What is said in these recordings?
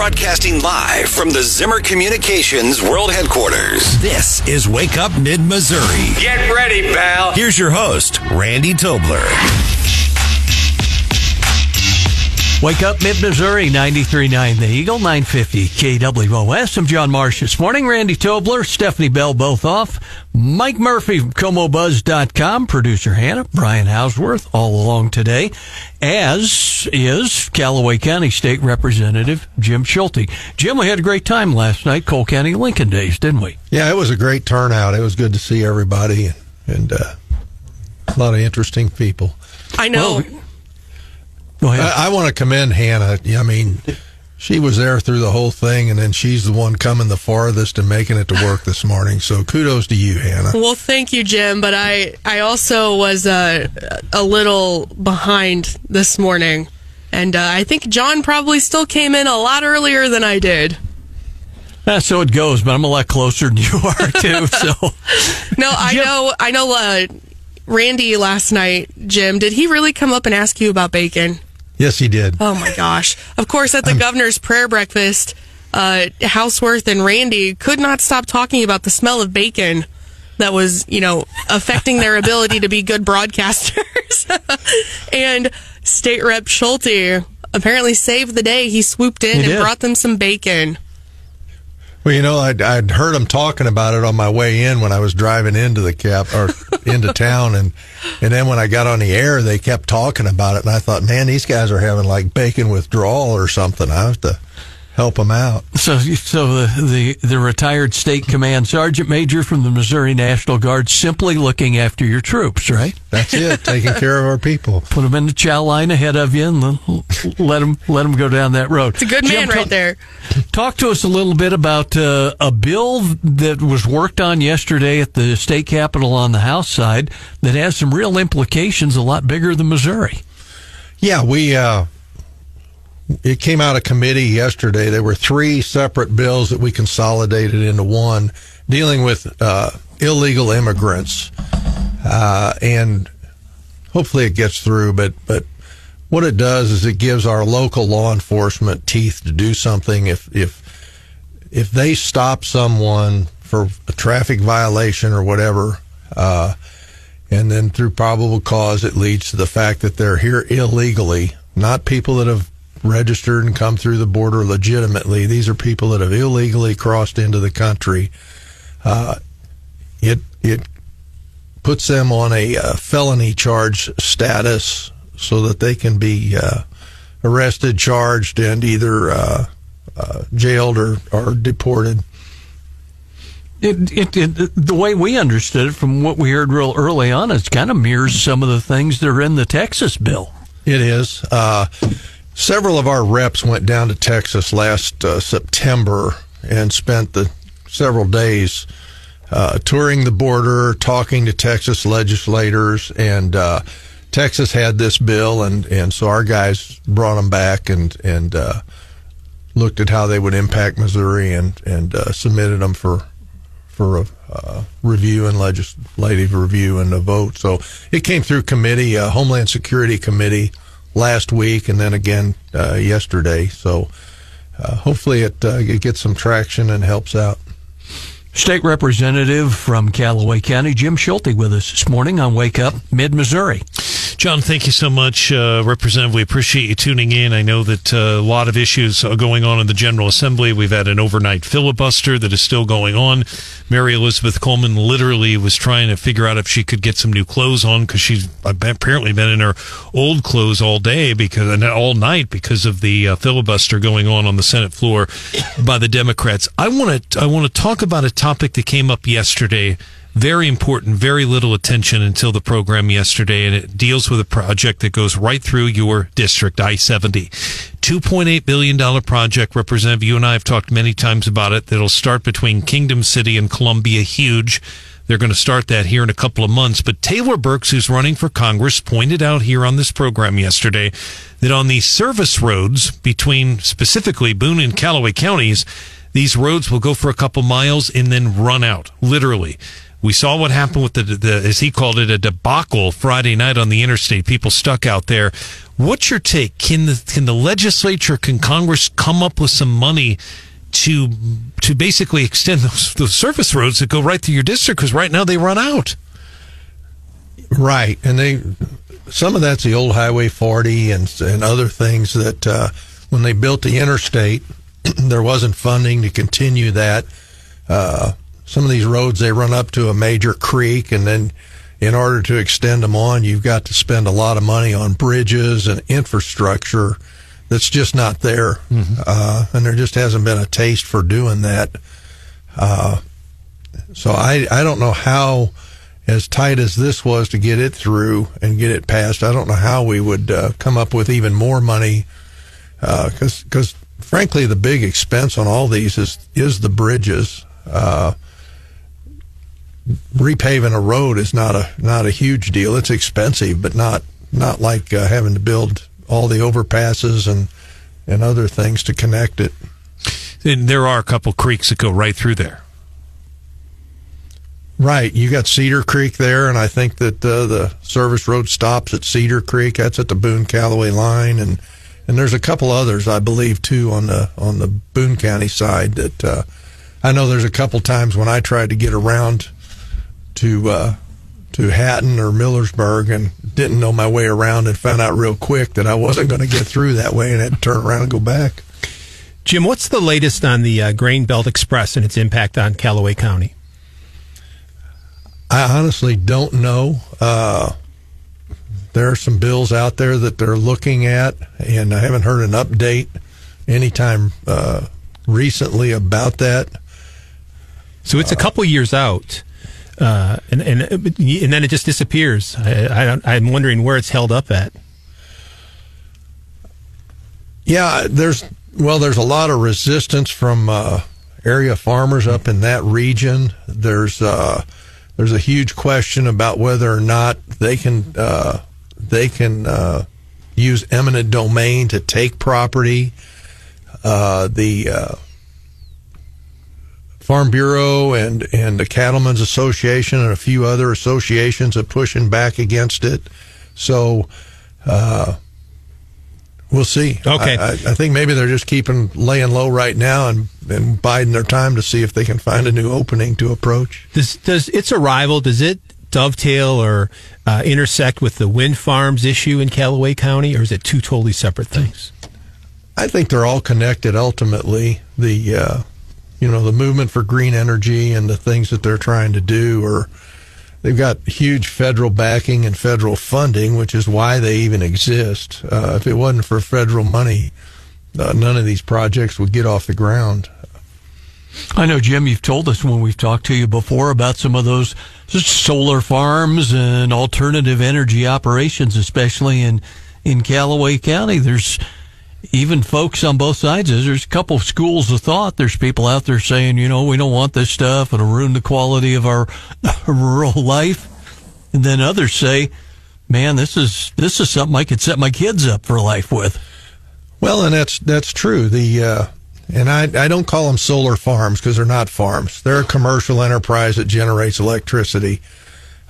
Broadcasting live from the Zimmer Communications World Headquarters. This is Wake Up Mid Missouri. Get ready, pal. Here's your host, Randy Tobler. Wake up, Mid Missouri, 93.9 The Eagle, 950 KWOS. I'm John Marsh this morning. Randy Tobler, Stephanie Bell, both off. Mike Murphy from ComoBuzz.com, producer Hannah, Brian Hauswirth, all along today, as is Callaway County State Representative Jim Schulte. Jim, we had a great time last night, Cole County Lincoln Days, didn't we? Yeah, it was a great turnout. It was good to see everybody and, and uh, a lot of interesting people. I know. Well, Go ahead. I, I want to commend Hannah. I mean, she was there through the whole thing, and then she's the one coming the farthest and making it to work this morning. So kudos to you, Hannah. Well, thank you, Jim. But I, I also was uh, a little behind this morning, and uh, I think John probably still came in a lot earlier than I did. Uh, so it goes, but I'm a lot closer than you are too. So No, I Jim- know. I know. Uh, Randy last night, Jim. Did he really come up and ask you about bacon? Yes, he did. Oh my gosh! Of course, at the governor's prayer breakfast, uh, Hauswirth and Randy could not stop talking about the smell of bacon that was, you know, affecting their ability to be good broadcasters. and State Rep Schulte apparently saved the day. He swooped in He and brought them some bacon. Well, you know, I'd, I'd heard him talking about it on my way in when I was driving into the cap or into town, and and then when I got on the air, they kept talking about it, and I thought, man, these guys are having like bacon withdrawal or something. I have to help them out. So, so the, the the retired state command sergeant major from the Missouri National Guard simply looking after your troops, right? That's it, taking care of our people. Put them in the chow line ahead of you and then let them let them go down that road. It's a good man right talk- there. Talk to us a little bit about uh, a bill that was worked on yesterday at the state capitol on the House side that has some real implications, a lot bigger than Missouri. Yeah, we uh, it came out of committee yesterday. There were three separate bills that we consolidated into one, dealing with uh, illegal immigrants, uh, and hopefully it gets through. But but what it does is it gives our local law enforcement teeth to do something if if if they stop someone for a traffic violation or whatever. Uh, and then through probable cause, it leads to the fact that they're here illegally, not people that have registered and come through the border legitimately. These are people that have illegally crossed into the country. Uh, it it puts them on a uh, felony charge status so that they can be uh, arrested, charged, and either uh, uh, jailed or, or deported. It, it, it, the way we understood it from what we heard real early on, it kind of mirrors some of the things that are in the Texas bill. It is. Uh, several of our reps went down to Texas last uh, September and spent the several days uh, touring the border, talking to Texas legislators, and uh, Texas had this bill, and, and so our guys brought them back and and uh, looked at how they would impact Missouri and and uh, submitted them for for a uh, review and legislative review and a vote. So it came through committee, Homeland Security Committee last week, and then again uh, yesterday. So uh, hopefully it uh, it gets some traction and helps out. State Representative from Callaway County, Jim Schulte, with us this morning on Wake Up Mid Missouri. John, thank you so much, uh, Representative. We appreciate you tuning in. I know that uh, a lot of issues are going on in the General Assembly. We've had an overnight filibuster that is still going on. Mary Elizabeth Coleman literally was trying to figure out if she could get some new clothes on because she's apparently been in her old clothes all day because and all night because of the uh, filibuster going on on the Senate floor by the Democrats. I want to I want to talk about a topic that came up yesterday very important, very little attention until the program yesterday, and it deals with a project that goes right through your district, I 70. $2.8 billion project, Representative. You and I have talked many times about it. That'll start between Kingdom City and Columbia. Huge. They're going to start that here in a couple of months. But Taylor Burks, who's running for Congress, pointed out here on this program yesterday that on the service roads between specifically Boone and Callaway counties, these roads will go for a couple miles and then run out, literally. We saw what happened with the, the, as he called it, a debacle Friday night on the interstate. People stuck out there. What's your take? Can the can the legislature, can Congress come up with some money to to basically extend those, those surface roads that go right through your district? Because right now they run out. Right, and they some of that's the old Highway 40 and and other things that uh, when they built the interstate, there wasn't funding to continue that. Uh, some of these roads they run up to a major creek, and then in order to extend them on, you've got to spend a lot of money on bridges and infrastructure that's just not there, mm-hmm. uh, and there just hasn't been a taste for doing that. Uh, so I I don't know how as tight as this was to get it through and get it passed, I don't know how we would uh, come up with even more money because uh, because frankly the big expense on all these is is the bridges. Uh, repaving a road is not a not a huge deal. It's expensive, but not not like uh, having to build all the overpasses and and other things to connect it. And there are a couple creeks that go right through there. Right, you got Cedar Creek there, and I think that uh, the service road stops at Cedar Creek. That's at the Boone Callaway line, and and there's a couple others I believe too on the on the Boone County side that uh, I know. There's a couple times when I tried to get around to uh, to Hatton or Millersburg and didn't know my way around, and found out real quick that I wasn't going to get through that way, and had to turn around and go back. Jim, what's the latest on the uh, Grain Belt Express and its impact on Callaway County? I honestly don't know. Uh, there are some bills out there that they're looking at, and I haven't heard an update anytime uh, recently about that. So it's a couple years out, uh, and and and then it just disappears. I, I I'm wondering where it's held up at. Yeah, there's well, there's a lot of resistance from uh, area farmers up in that region. There's uh, there's a huge question about whether or not they can uh, they can uh, use eminent domain to take property. Uh, the uh, Farm Bureau and and the Cattlemen's Association and a few other associations are pushing back against it. So uh, We'll see. Okay. I, I, think maybe they're just keeping laying low right now and, and biding their time to see if they can find a new opening to approach. Does does its arrival does it dovetail or uh, intersect with the wind farms issue in Callaway County, or is it two totally separate things? I think they're all connected. Ultimately, the uh, you know the movement for green energy and the things that they're trying to do are they've got huge federal backing and federal funding, which is why they even exist. Uh, if it wasn't for federal money, uh, none of these projects would get off the ground. I know, Jim, you've told us when we've talked to you before about some of those solar farms and alternative energy operations, especially in, in Callaway County. There's even folks on both sides there's a couple of schools of thought. There's people out there saying, you know, we don't want this stuff. It'll ruin the quality of our rural life. And then others say, man, this is, this is something I could set my kids up for life with. Well, and that's, that's true. The, uh, and I, I don't call them solar farms because they're not farms. They're a commercial enterprise that generates electricity.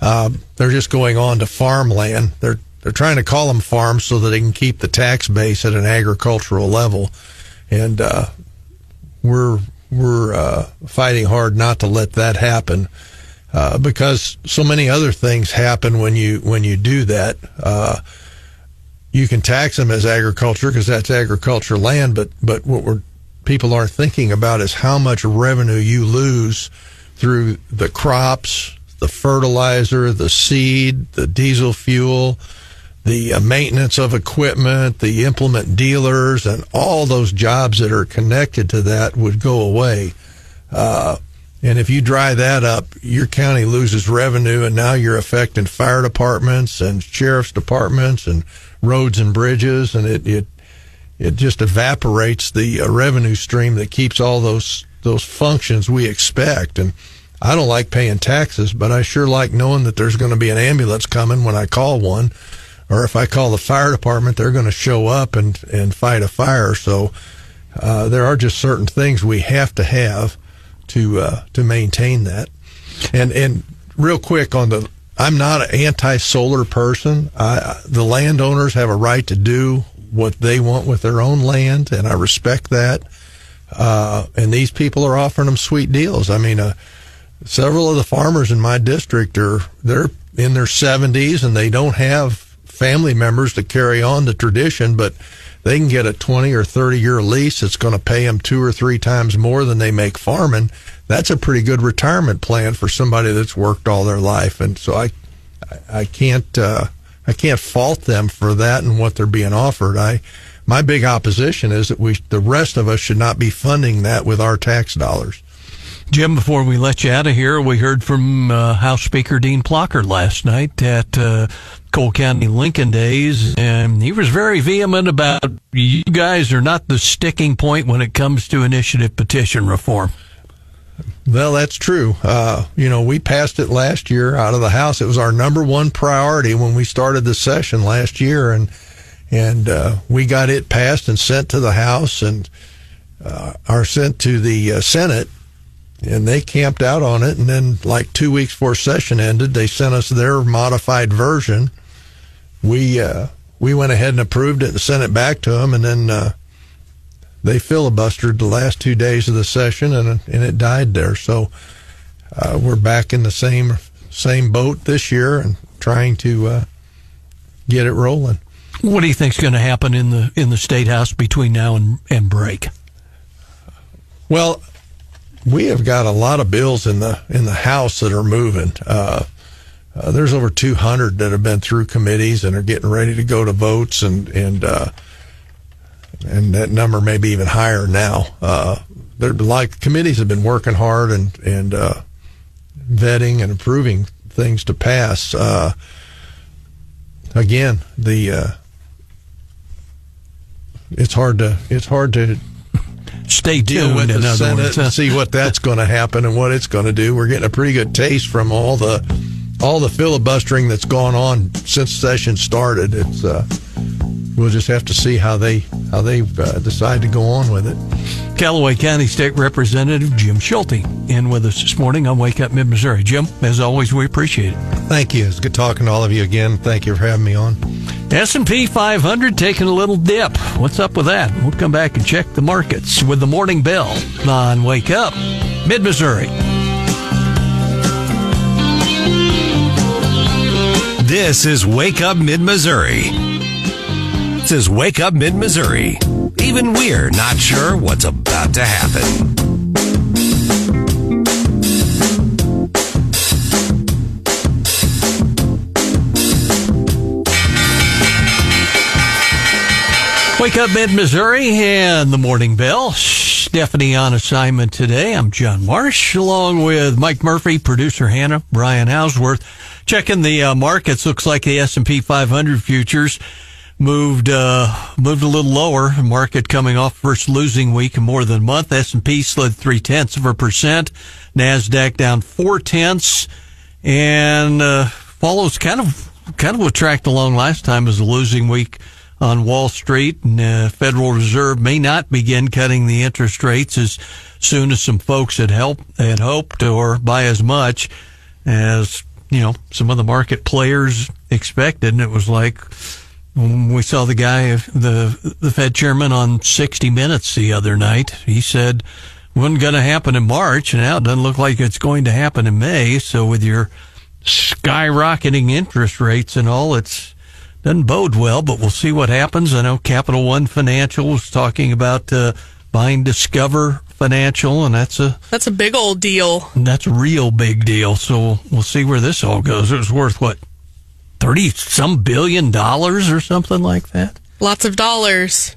Uh, they're just going on to farmland. They're they're trying to call them farms so that they can keep the tax base at an agricultural level, and uh, we're we're uh, fighting hard not to let that happen uh, because so many other things happen when you when you do that. Uh, you can tax them as agriculture because that's agriculture land, but but what we're people aren't thinking about is how much revenue you lose through the crops, the fertilizer, the seed, the diesel fuel, the uh, maintenance of equipment, the implement dealers, and all those jobs that are connected to that would go away. Uh, and if you dry that up, your county loses revenue, and now you're affecting fire departments and sheriff's departments and roads and bridges, and it it it just evaporates the uh, revenue stream that keeps all those those functions we expect. And I don't like paying taxes, but I sure like knowing that there's going to be an ambulance coming when I call one or if I call the fire department, they're going to show up and, and fight a fire. So uh, there are just certain things we have to have to uh, to maintain that. And and real quick on the I'm not an anti-solar person. I, the landowners have a right to do what they want with their own land, and I respect that. Uh, and these people are offering them sweet deals. I mean, uh, several of the farmers in my district are they're in their 70s and they don't have family members to carry on the tradition, but they can get a 20 or 30 year lease that's going to pay them two or three times more than they make farming. That's a pretty good retirement plan for somebody that's worked all their life. And so I, I can't, uh, I can't fault them for that and what they're being offered. I, my big opposition is that we, the rest of us should not be funding that with our tax dollars. Jim, before we let you out of here, we heard from uh, House Speaker Dean Plocher last night at uh, Cole County Lincoln Days, and he was very vehement about you guys are not the sticking point when it comes to initiative petition reform. Well, that's true. Uh, you know, we passed it last year out of the House. It was our number one priority when we started the session last year, and and uh, we got it passed and sent to the House and uh, are sent to the uh, Senate and they camped out on it. And then, like two weeks before session ended, they sent us their modified version. We uh, we went ahead and approved it and sent it back to them, and then uh, they filibustered the last two days of the session, and and it died there. So uh, we're back in the same same boat this year and trying to uh, get it rolling. What do you think's going to happen in the in the state house between now and, and break? Well, we have got a lot of bills in the in the House that are moving. Uh, uh, there's over 200 that have been through committees and are getting ready to go to votes, and and uh, and that number may be even higher now. Uh, they're like committees have been working hard and and uh, vetting and approving things to pass. Uh, again, the it's hard to it's hard to stay deal with the Senate and see what that's going to happen and what it's going to do. We're getting a pretty good taste from all the all the filibustering that's gone on since session started. It's uh, we'll just have to see how they how they uh, decide to go on with it. Callaway County State Representative Jim Schulte in with us this morning on Wake Up Mid Missouri. Jim, as always, we appreciate it. Thank you. It's good talking to all of you again. Thank you for having me on. S&P 500 taking a little dip. What's up with that? We'll come back and check the markets with the morning bell on Wake Up Mid Missouri. This is Wake Up Mid Missouri. This is Wake Up Mid Missouri. Even we're not sure what's about to happen. Wake up mid Missouri and the morning bell. Stephanie on assignment today. I'm John Marsh along with Mike Murphy, producer Hannah, Brian Hauswirth. Checking the uh, markets. Looks like the S&P 500 futures moved uh, moved a little lower. Market coming off first losing week in more than a month. S&P slid three tenths of a percent. Nasdaq down four tenths, and uh, follows kind of kind of what tracked along last time as a losing week on Wall Street, and uh, Federal Reserve may not begin cutting the interest rates as soon as some folks had helped had hoped, or by as much as you know some of the market players expected. And it was like we saw the guy, the the Fed chairman on 60 Minutes the other night. He said wasn't going to happen in March, and now it doesn't look like it's going to happen in May. So with your skyrocketing interest rates and all, it's doesn't bode well, but we'll see what happens. I know Capital One Financial was talking about uh, buying Discover Financial, and that's a that's a big old deal. That's a real big deal. So we'll see where this all goes. It was worth what thirty some billion dollars or something like that. Lots of dollars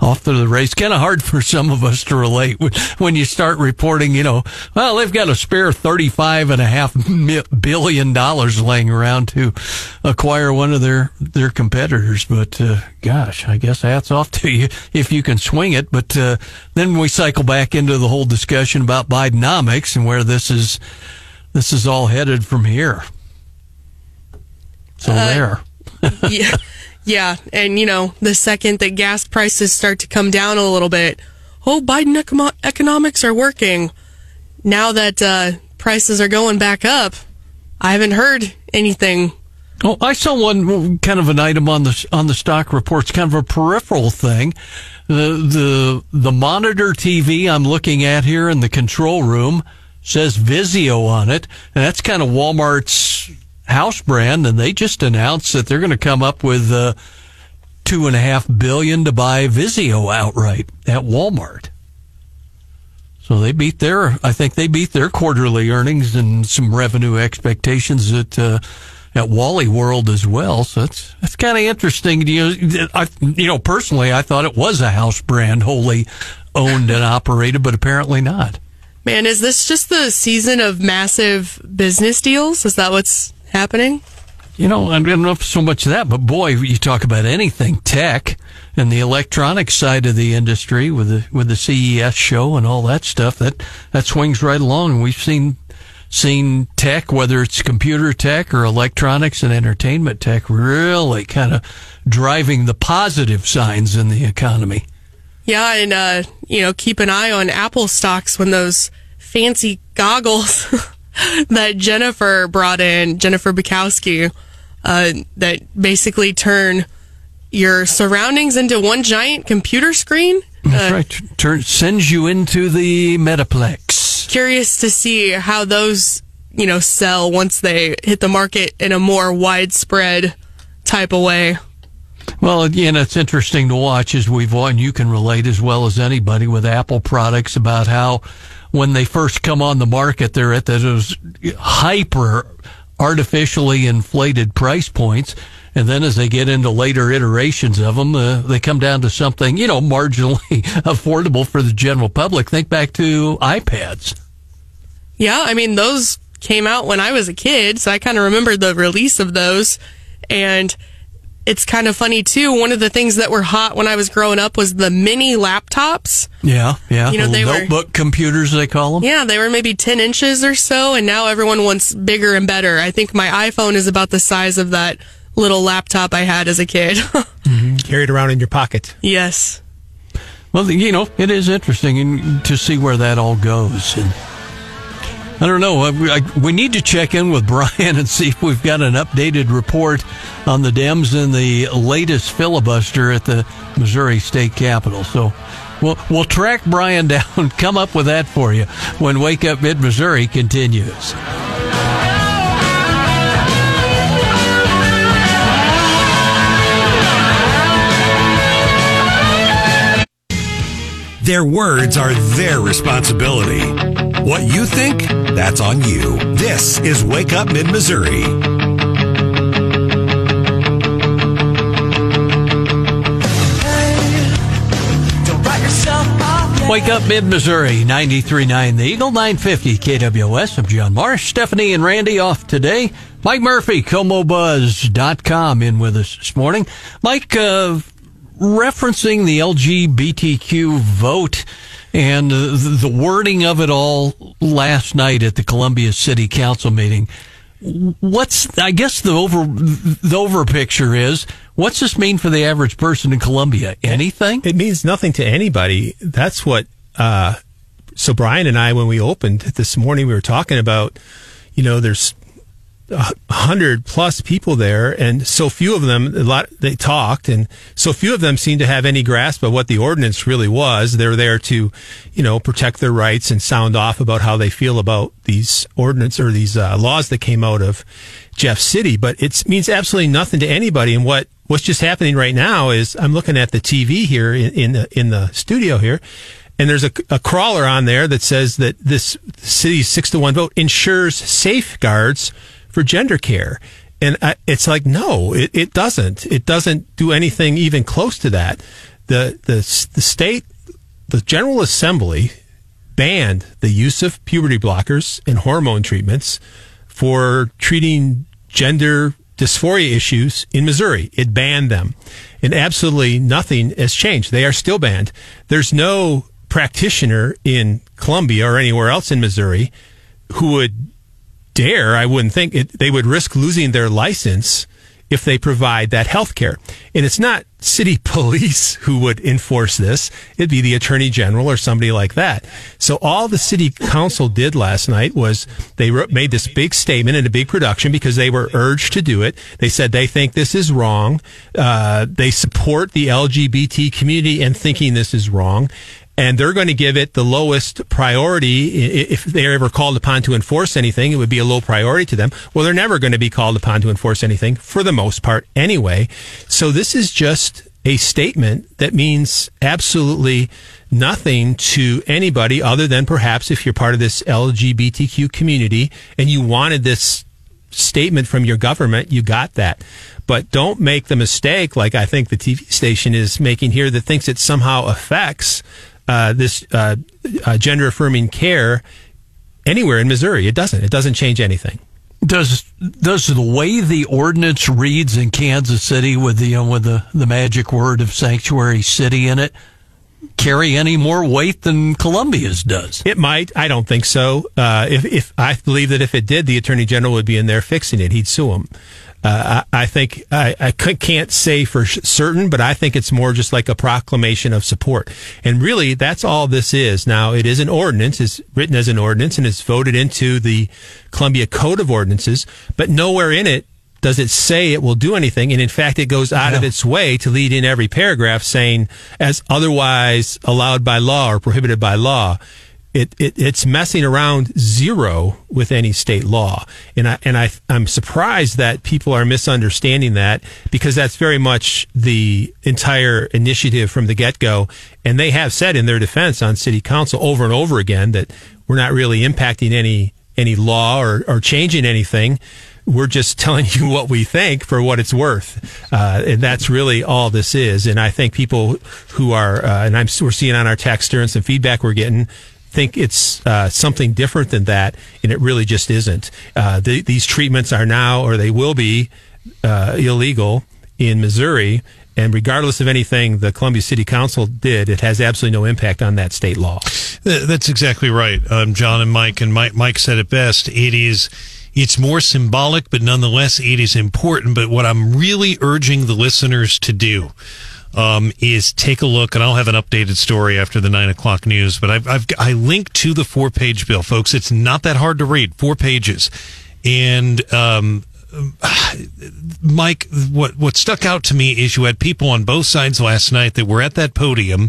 off to the race. Kind of hard for some of us to relate when you start reporting, you know, well, they've got a spare thirty-five and a half billion dollars laying around to acquire one of their, their competitors. But, uh, gosh, I guess hats off to you if you can swing it. But, uh, then we cycle back into the whole discussion about Bidenomics and where this is, this is all headed from here. So uh, there. yeah. Yeah, and you know, the second that gas prices start to come down a little bit, oh, Biden economics are working. Now that uh, prices are going back up, I haven't heard anything. Oh, I saw one kind of an item on the on the stock reports, kind of a peripheral thing. The the the monitor TV I'm looking at here in the control room says Vizio on it, and that's kind of Walmart's house brand, and they just announced that they're going to come up with uh, two and a half billion to buy Vizio outright at Walmart. So they beat their, I think they beat their quarterly earnings and some revenue expectations at uh, at Wally World as well. So that's that's kind of interesting. You know, I, you know, personally, I thought it was a house brand, wholly owned and operated, but apparently not. Man, is this just the season of massive business deals? Is that what's happening? You know, I don't know if so much of that, but boy, you talk about anything tech and the electronic side of the industry with the with the CES show and all that stuff that that swings right along. We've seen seen tech, whether it's computer tech or electronics and entertainment tech, really kind of driving the positive signs in the economy. Yeah, and uh, you know, keep an eye on Apple stocks when those fancy goggles that Jennifer brought in, Jennifer Bukowski, uh, that basically turn your surroundings into one giant computer screen. That's Uh, right. Turn, sends you into the Metaplex. Curious to see how those, you know, sell once they hit the market in a more widespread type of way. Well, again, it's interesting to watch as we've and you can relate as well as anybody with Apple products about how when they first come on the market, they're at those hyper artificially inflated price points. And then as they get into later iterations of them, uh, they come down to something, you know, marginally affordable for the general public. Think back to iPads. Yeah, I mean, those came out when I was a kid, so I kind of remember the release of those. And it's kind of funny, too. One of the things that were hot when I was growing up was the mini laptops. Yeah, yeah. You know, they Little were- notebook computers, they call them. Yeah, they were maybe 10 inches or so, and now everyone wants bigger and better. I think my iPhone is about the size of that little laptop I had as a kid. Mm-hmm. Carry it around in your pocket. yes. Well, you know, it is interesting to see where that all goes. And I don't know. Uh, I, I, we need to check in with Brian and see if we've got an updated report on the Dems and the latest filibuster at the Missouri State Capitol. So we'll, we'll track Brian down, come up with that for you when Wake Up Mid Missouri continues. Their words are their responsibility. What you think, that's on you. This is Wake Up Mid Missouri. Wake up mid Missouri, 93.9 The Eagle, 950 KWS. I'm John Marsh. Stephanie and Randy off today. Mike Murphy, ComoBuzz.com in with us this morning. Mike, uh, referencing the LGBTQ vote and the wording of it all last night at the Columbia City Council meeting. What's, I guess the over, the over picture is, what's this mean for the average person in Columbia? Anything? It means nothing to anybody. That's what. Uh, so Brian and I, when we opened this morning, we were talking about. You know, there's hundred plus people there, and so few of them. A lot they talked, and so few of them seemed to have any grasp of what the ordinance really was. They're there to, you know, protect their rights and sound off about how they feel about these ordinance or these uh, laws that came out of Jeff City. But it means absolutely nothing to anybody. And what what's just happening right now is I'm looking at the TV here in, in the in the studio here. And there's a, a crawler on there that says that this city's six to one vote ensures safeguards for gender care. And I, it's like, no, it, it doesn't. It doesn't do anything even close to that. The, the, the state, the General Assembly banned the use of puberty blockers and hormone treatments for treating gender dysphoria issues in Missouri. It banned them. And absolutely nothing has changed. They are still banned. There's no practitioner in Columbia or anywhere else in Missouri who would dare, I wouldn't think it, they would risk losing their license if they provide that health care. And it's not city police who would enforce this. It'd be the attorney general or somebody like that. So all the city council did last night was they wrote, made this big statement and a big production because they were urged to do it. They said they think this is wrong. Uh, they support the LGBT community and thinking this is wrong and they're going to give it the lowest priority. If they're ever called upon to enforce anything, it would be a low priority to them. Well, they're never going to be called upon to enforce anything for the most part anyway. So this is just a statement that means absolutely nothing to anybody other than perhaps if you're part of this LGBTQ community and you wanted this statement from your government, you got that. But don't make the mistake, like I think the TV station is making here, that thinks it somehow affects uh, this uh, uh, gender affirming care anywhere in Missouri. It doesn't. It doesn't change anything. Does does the way the ordinance reads in Kansas City with the with the, the magic word of sanctuary city in it carry any more weight than Columbia's does? It might. I don't think so. Uh, if if I believe that if it did, the attorney general would be in there fixing it. He'd sue him. Uh, I, I, think I, I can't say for certain, but I think it's more just like a proclamation of support. And really, that's all this is. Now, it is an ordinance, it's written as an ordinance, and it's voted into the Columbia Code of Ordinances, but nowhere in it does it say it will do anything. And in fact, it goes out yeah. of its way to lead in every paragraph saying, as otherwise allowed by law or prohibited by law it, it, it's messing around zero with any state law. And I, and I, I'm surprised that people are misunderstanding that because that's very much the entire initiative from the get go. And they have said in their defense on city council over and over again that we're not really impacting any, any law or, or changing anything. We're just telling you what we think for what it's worth. Uh, and that's really all this is. And I think people who are, uh, and I'm, we're seeing on our texter and some feedback we're getting, think it's uh, something different than that, and it really just isn't. Uh, the, these treatments are now, or they will be, uh, illegal in Missouri. And regardless of anything the Columbia City Council did, it has absolutely no impact on that state law. That's exactly right, um, John and Mike. And Mike, Mike said it best. It is it's more symbolic, but nonetheless, it is important. But what I'm really urging the listeners to do um, is take a look, and I'll have an updated story after the nine o'clock news. But I've, I've I linked to the four page bill, folks. It's not that hard to read, four pages, and um, Mike, what what stuck out to me is you had people on both sides last night that were at that podium.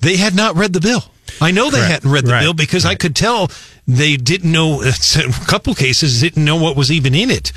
They had not read the bill. I know Correct. they hadn't read the right. bill because right. I could tell they didn't know. A couple cases, didn't know what was even in it.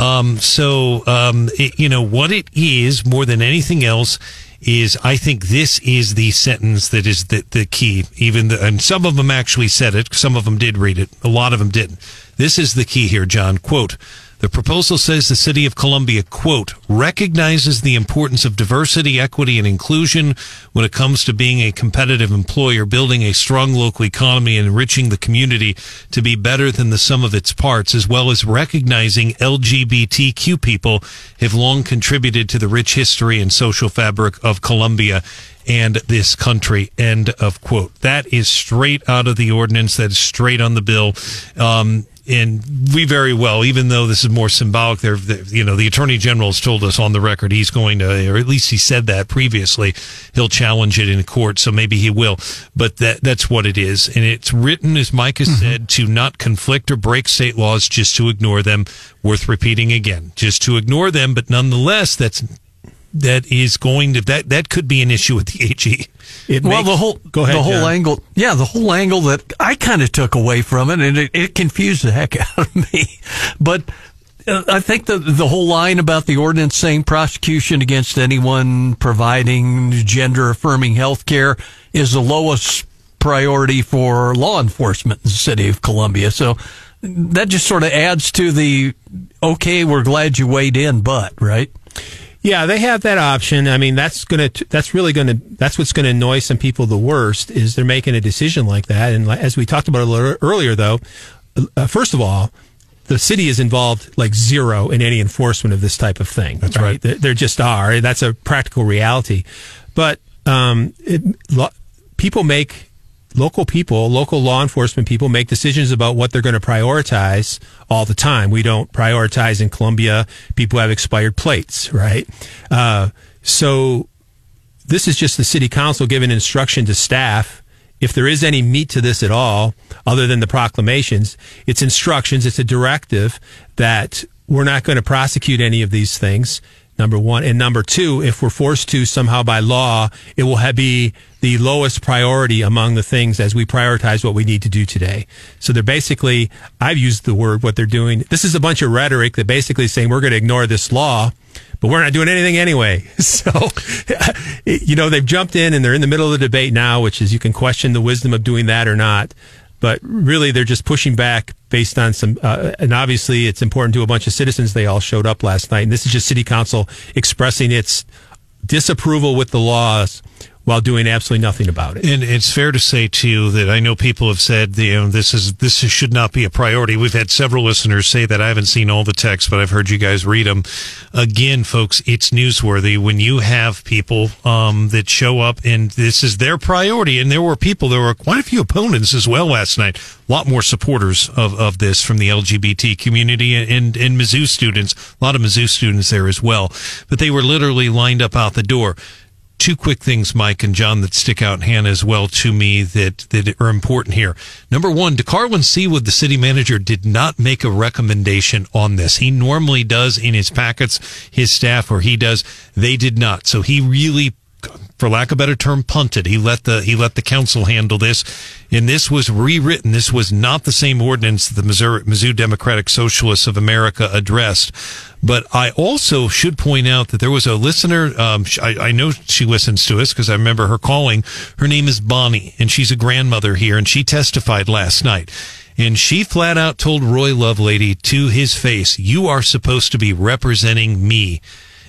Um, so, um, it, you know what it is more than anything else is I think this is the sentence that is the, the key. Even the, and some of them actually said it. Some of them did read it. A lot of them didn't. This is the key here, John. Quote. The proposal says the city of Columbia, quote, recognizes the importance of diversity, equity, and inclusion when it comes to being a competitive employer, building a strong local economy, and enriching the community to be better than the sum of its parts, as well as recognizing LGBTQ people have long contributed to the rich history and social fabric of Columbia and this country. End of quote. That is straight out of the ordinance. That is straight on the bill. Um, and we very well, even though this is more symbolic, there, you know, the attorney general has told us on the record he's going to, or at least he said that previously, he'll challenge it in court. So maybe he will, but that that's what it is, and it's written, as Mike has mm-hmm. said, to not conflict or break state laws, just to ignore them. Worth repeating again, just to ignore them, but nonetheless, that's that is going to that that could be an issue with the AG. It well, makes, the whole go ahead, the whole John. angle, yeah, the whole angle that I kind of took away from it, and it, it confused the heck out of me. But uh, I think the the whole line about the ordinance saying prosecution against anyone providing gender affirming health care is the lowest priority for law enforcement in the city of Columbia. So that just sort of adds to the okay, we're glad you weighed in, but right. Yeah, they have that option. I mean, that's going to, that's really going to, that's what's going to annoy some people the worst is they're making a decision like that. And as we talked about a little earlier, though, uh, first of all, the city is involved like zero in any enforcement of this type of thing. That's right. right. There just are. That's a practical reality. But um, it, lo- people make local people, local law enforcement people make decisions about what they're going to prioritize all the time. We don't prioritize in Columbia people have expired plates, right? Uh, so this is just the city council giving instruction to staff. If there is any meat to this at all, other than the proclamations, it's instructions, it's a directive that we're not going to prosecute any of these things. Number one. And number two, if we're forced to somehow by law, it will be the lowest priority among the things as we prioritize what we need to do today. So they're basically, I've used the word what they're doing. This is a bunch of rhetoric that basically is saying we're going to ignore this law, but we're not doing anything anyway. So, you know, they've jumped in and they're in the middle of the debate now, which is you can question the wisdom of doing that or not. But really, they're just pushing back based on some, uh, and obviously it's important to a bunch of citizens. They all showed up last night. And this is just city council expressing its disapproval with the laws while doing absolutely nothing about it. And it's fair to say too that I know people have said you know this is this should not be a priority. We've had several listeners say that. I haven't seen all the texts, but I've heard you guys read them. Again, folks, it's newsworthy when you have people um, that show up and this is their priority. And there were people, there were quite a few opponents as well last night. A lot more supporters of, of this from the LGBT community and, and, and Mizzou students. A lot of Mizzou students there as well. But they were literally lined up out the door two quick things, Mike and John, that stick out, Hannah, as well to me that, that are important here. Number one, De'Carlon Seewood, the city manager, did not make a recommendation on this. He normally does in his packets, his staff, or he does. They did not. So he really for lack of a better term, punted. He let the he let the council handle this, and this was rewritten. This was not the same ordinance that the Missouri, Mizzou Democratic Socialists of America addressed. But I also should point out that there was a listener. Um, I, I know she listens to us because I remember her calling. Her name is Bonnie, and she's a grandmother here, and she testified last night. And she flat out told Roy Lovelady to his face, "You are supposed to be representing me."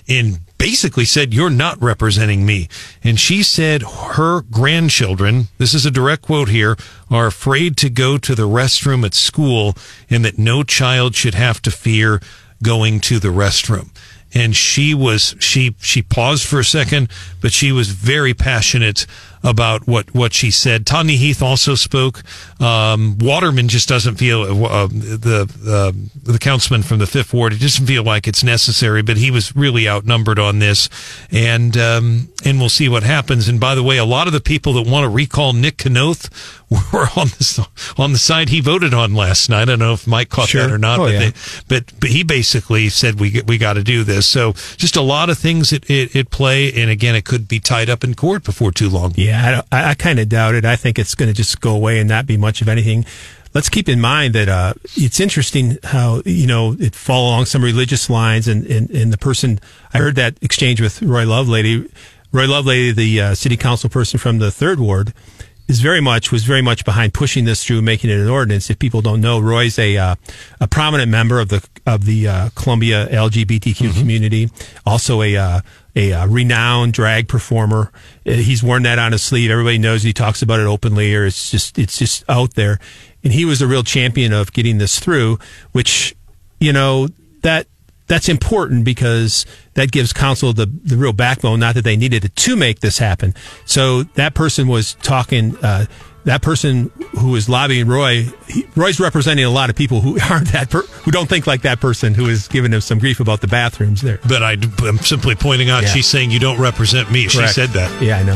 In basically said, You're not representing me. And she said her grandchildren, this is a direct quote here, are afraid to go to the restroom at school and that no child should have to fear going to the restroom. And she was, she, she paused for a second, but she was very passionate about what, what she said. Tanya Heath also spoke. Um, Waterman just doesn't feel uh, the uh, the councilman from the fifth ward. It doesn't feel like it's necessary, but he was really outnumbered on this, and um, and we'll see what happens. And by the way, a lot of the people that want to recall Nick Knoth were on the on the side he voted on last night. I don't know if Mike caught Sure. that or not, Oh, but, yeah. they, but but he basically said we we got to do this. So just a lot of things at, at, at play, and again, it could be tied up in court before too long. Yeah, I, I, I kind of doubt it. I think it's going to just go away and not be much of anything. Let's keep in mind that uh, it's interesting how you know it fall along some religious lines, and, and, and the person I heard that exchange with Roy Lovelady. Roy Lovelady, the uh, city council person from the third ward, is very much was very much behind pushing this through, making it an ordinance. If people don't know, Roy's a uh, a prominent member of the of the uh, Columbia LGBTQ community, also a uh, a uh, renowned drag performer. Uh, He's worn that on his sleeve. Everybody knows he talks about it openly, or it's just it's just out there. And he was a real champion of getting this through, which you know that that's important because that gives council the, the real backbone. Not that they needed it to make this happen. So that person was talking. Uh, that person who is lobbying Roy, he, Roy's representing a lot of people who aren't that per, who don't think like that person who is giving him some grief about the bathrooms there. But I, am simply pointing out Yeah. she's saying you don't represent me. Correct. She said that. Yeah, I know.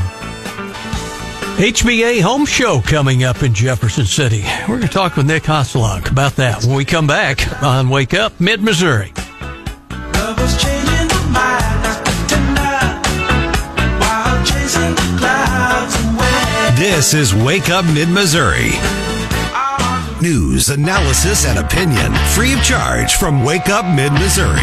HBA Home Show coming up in Jefferson City. We're going to talk with Nick Hosselok about that when we come back on Wake Up Mid Missouri. This is Wake Up Mid Missouri. News, analysis, and opinion free of charge from Wake Up Mid Missouri.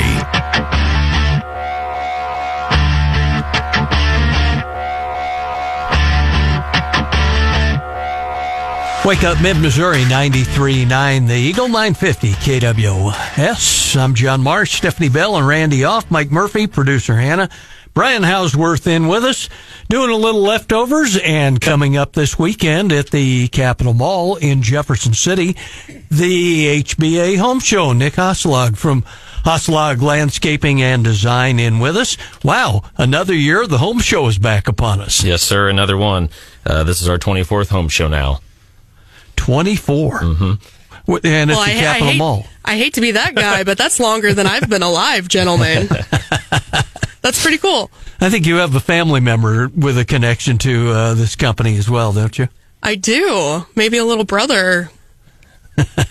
Wake Up Mid Missouri 93.9 The Eagle 950 KWS. I'm John Marsh, Stephanie Bell, and Randy Off. Mike Murphy, producer Hannah. Brian Hauswirth in with us, doing a little leftovers, and coming up this weekend at the Capitol Mall in Jefferson City, the HBA Home Show. Nick Hosselog from Haslog Landscaping and Design in with us. Wow, another year. The home show is back upon us. Yes, sir. Another one. Uh, this is our 24th home show now. 24. Mm-hmm. And it's Well, the I, I hate, Mall. I hate to be that guy, but that's longer than I've been alive, gentlemen. that's pretty cool. I think you have a family member with a connection to uh, this company as well, don't you? I do. Maybe a little brother.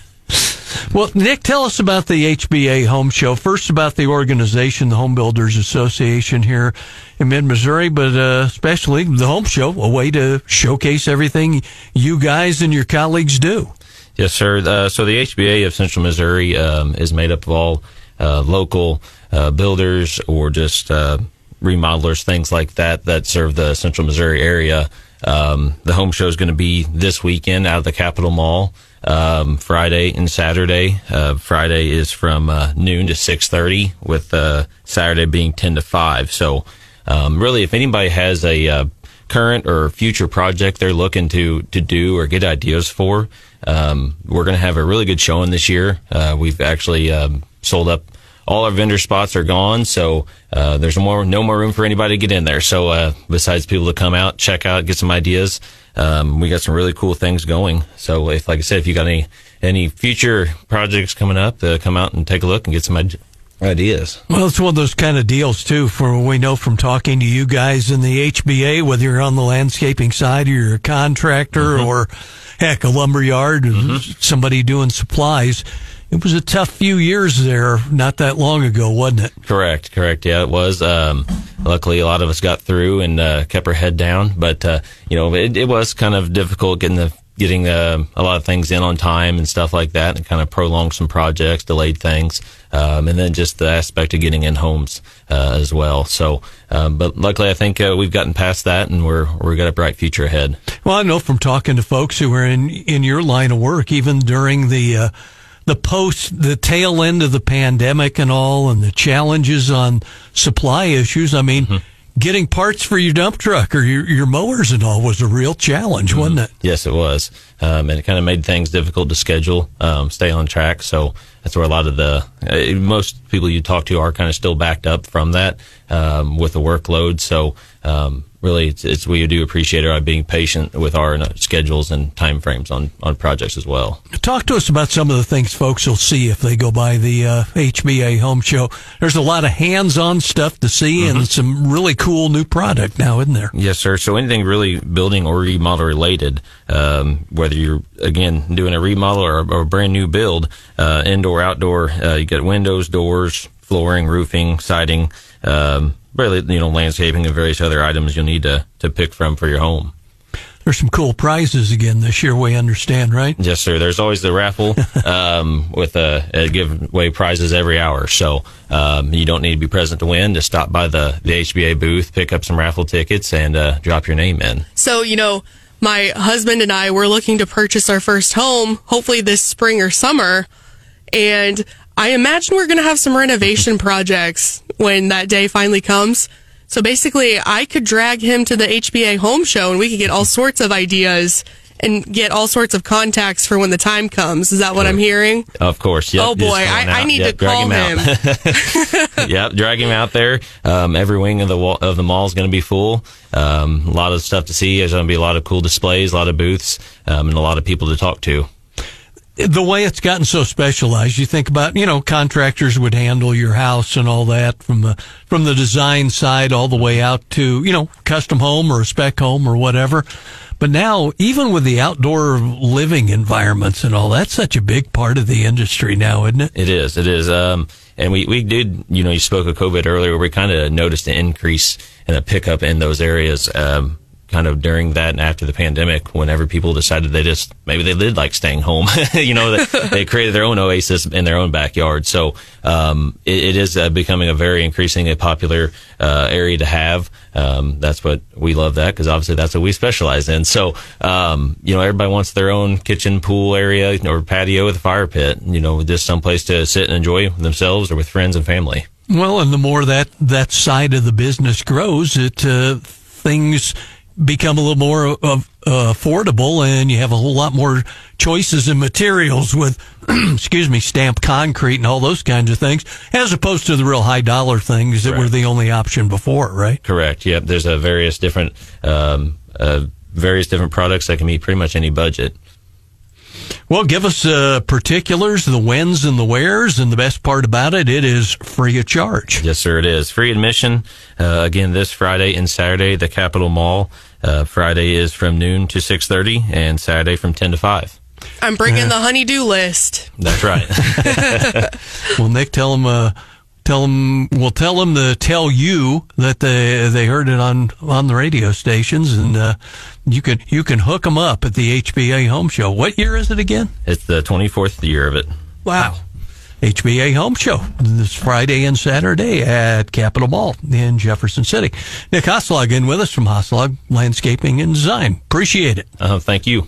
Well, Nick, tell us about the HBA Home Show. First, about the organization, the Home Builders Association here in mid Missouri, but uh, especially the Home Show, a way to showcase everything you guys and your colleagues do. Yes, sir. Uh, so the HBA of Central Missouri um, is made up of all uh, local uh, builders or just uh, remodelers, things like that, that serve the Central Missouri area. Um, the home show is going to be this weekend out of the Capitol Mall. Um, Friday and Saturday. Uh, Friday is from uh, noon to six thirty, with uh, Saturday being ten to five. So, um, really, if anybody has a uh, current or future project they're looking to to do or get ideas for, um, we're going to have a really good showing this year. Uh, we've actually um, sold up. All our vendor spots are gone, so uh, there's more no more room for anybody to get in there. So uh, besides people to come out, check out, get some ideas, um, we got some really cool things going. So if, like I said, if you got any any future projects coming up, uh, come out and take a look and get some ide- ideas. Well, it's one of those kind of deals too. For we know from talking to you guys in the HBA, whether you're on the landscaping side or you're a contractor or heck, a lumber yard, or somebody doing supplies. It was a tough few years there, not that long ago, wasn't it? Correct, correct. Yeah, it was. Um, luckily, a lot of us got through and uh, kept our head down. But uh, you know, it, it was kind of difficult getting the getting uh, a lot of things in on time and stuff like that, and kind of prolonged some projects, delayed things, um, and then just the aspect of getting in homes uh, as well. So, um, but luckily, I think uh, we've gotten past that, and we're we're got a bright future ahead. Well, I know from talking to folks who are in in your line of work, even during the uh, the post the tail end of the pandemic and all, and the challenges on supply issues. I mean, getting parts for your dump truck or your your mowers and all was a real challenge, wasn't it? Yes, it was, um, and it kind of made things difficult to schedule, um, stay on track. So that's where a lot of the uh, most people you talk to are kind of still backed up from that um, with the workload. So um, really, it's, it's we do appreciate our being patient with our uh, schedules and time frames on on projects as well. Talk to us about some of the things folks will see if they go by the uh, HBA Home Show. There's a lot of hands-on stuff to see and some really cool new product now, isn't there? Yes, sir. So anything really building or remodel related, um, whether you're again doing a remodel or, or a brand new build, uh, indoor, outdoor, uh, you got windows, doors, flooring, roofing, siding, um, really, you know, landscaping and various other items you'll need to to pick from for your home. There's some cool prizes again this year. We understand, right? Yes, sir. There's always the raffle um, with a, a giveaway prizes every hour. So um, you don't need to be present to win. Just stop by the, the HBA booth, pick up some raffle tickets, and uh, drop your name in. So, you know, my husband and I were looking to purchase our first home, hopefully this spring or summer. And I imagine we're going to have some renovation projects when that day finally comes. So basically, I could drag him to the HBA home show and we could get all sorts of ideas and get all sorts of contacts for when the time comes. Is that what I'm hearing? Of course. Yep, Oh, boy, I- I need Yep, to call out. yep, drag him out there. Um, every wing of the wall, of the mall is going to be full. Um, a lot of stuff to see. There's going to be a lot of cool displays, a lot of booths, um, and a lot of people to talk to. The way it's gotten so specialized, you think about, you know, contractors would handle your house and all that from the, from the design side all the way out to, you know, custom home or a spec home or whatever. But now, even with the outdoor living environments and all, that's such a big part of the industry now, isn't it? It is. It is. Um, and we, we did, you know, you spoke of COVID earlier. We kind of noticed an increase and a pickup in those areas, um, kind of during that and after the pandemic, whenever people decided they just, maybe they did like staying home, you know, they, they created their own oasis in their own backyard. So, um, it, it is uh, becoming a very increasingly popular, uh, area to have. Um, that's what we love that because obviously that's what we specialize in. So, um, you know, everybody wants their own kitchen pool area or patio with a fire pit, you know, just someplace to sit and enjoy themselves or with friends and family. Well, and the more that, that side of the business grows, it, uh, things become a little more of uh, affordable, and you have a whole lot more choices and materials with, excuse me, stamped concrete and all those kinds of things, as opposed to the real high dollar things that were the only option before, right? Correct. Yep. There's a various different um, uh, various different products that can meet pretty much any budget. Well, give us uh, particulars, the whens and the wheres, and the best part about it, it is free of charge. Yes, sir. It is free admission. Uh, again, this Friday and Saturday, the Capitol Mall. Uh, Friday is from noon to six thirty, and Saturday from ten to five. I'm bringing the honeydew list. That's right. Well, Nick, tell them, uh, tell them, we'll tell them to tell you that they they heard it on on the radio stations, and uh, you can you can hook them up at the HBA Home Show. What year is it again? it's the twenty fourth year of it. Wow. HBA Home Show this Friday and Saturday at Capitol Mall in Jefferson City. Nick Hauswirth in with us from Hauswirth Landscaping and Design. Appreciate it. Uh, thank you.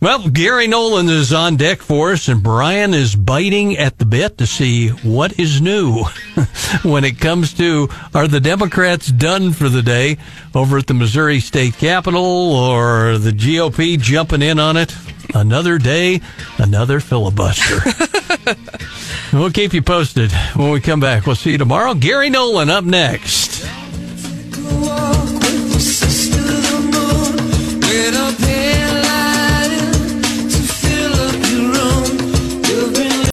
Well, Gary Nolan is on deck for us, and Brian is biting at the bit to see what is new when it comes to are the Democrats done for the day over at the Missouri State Capitol or the GOP jumping in on it? Another day, another filibuster. we'll keep you posted when we come back. We'll see you tomorrow. Gary Nolan up next. Walk sister